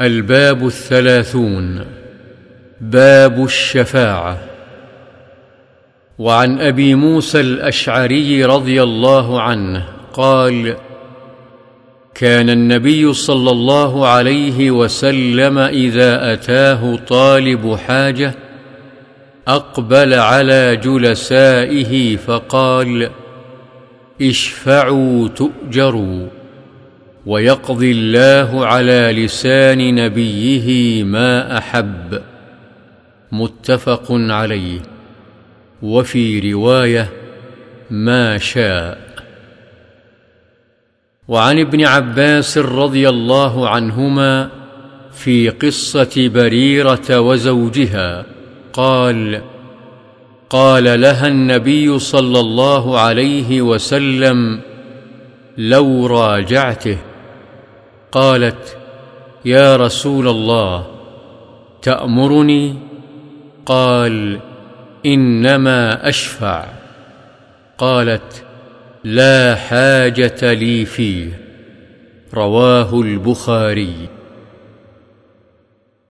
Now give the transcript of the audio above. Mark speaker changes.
Speaker 1: الباب الثلاثون باب الشفاعة. وعن أبي موسى الأشعري رضي الله عنه قال كان النبي صلى الله عليه وسلم إذا أتاه طالب حاجة أقبل على جلسائه فقال اشفعوا تؤجروا. ويقضي الله على لسان نبيه ما أحب. متفق عليه. وفي رواية ما شاء. وعن ابن عباس رضي الله عنهما في قصة بريرة وزوجها قال قال لها النبي صلى الله عليه وسلم لو راجعته قالت يا رسول الله تأمرني؟ قال إنما أشفع. قالت لا حاجة لي فيه. رواه البخاري.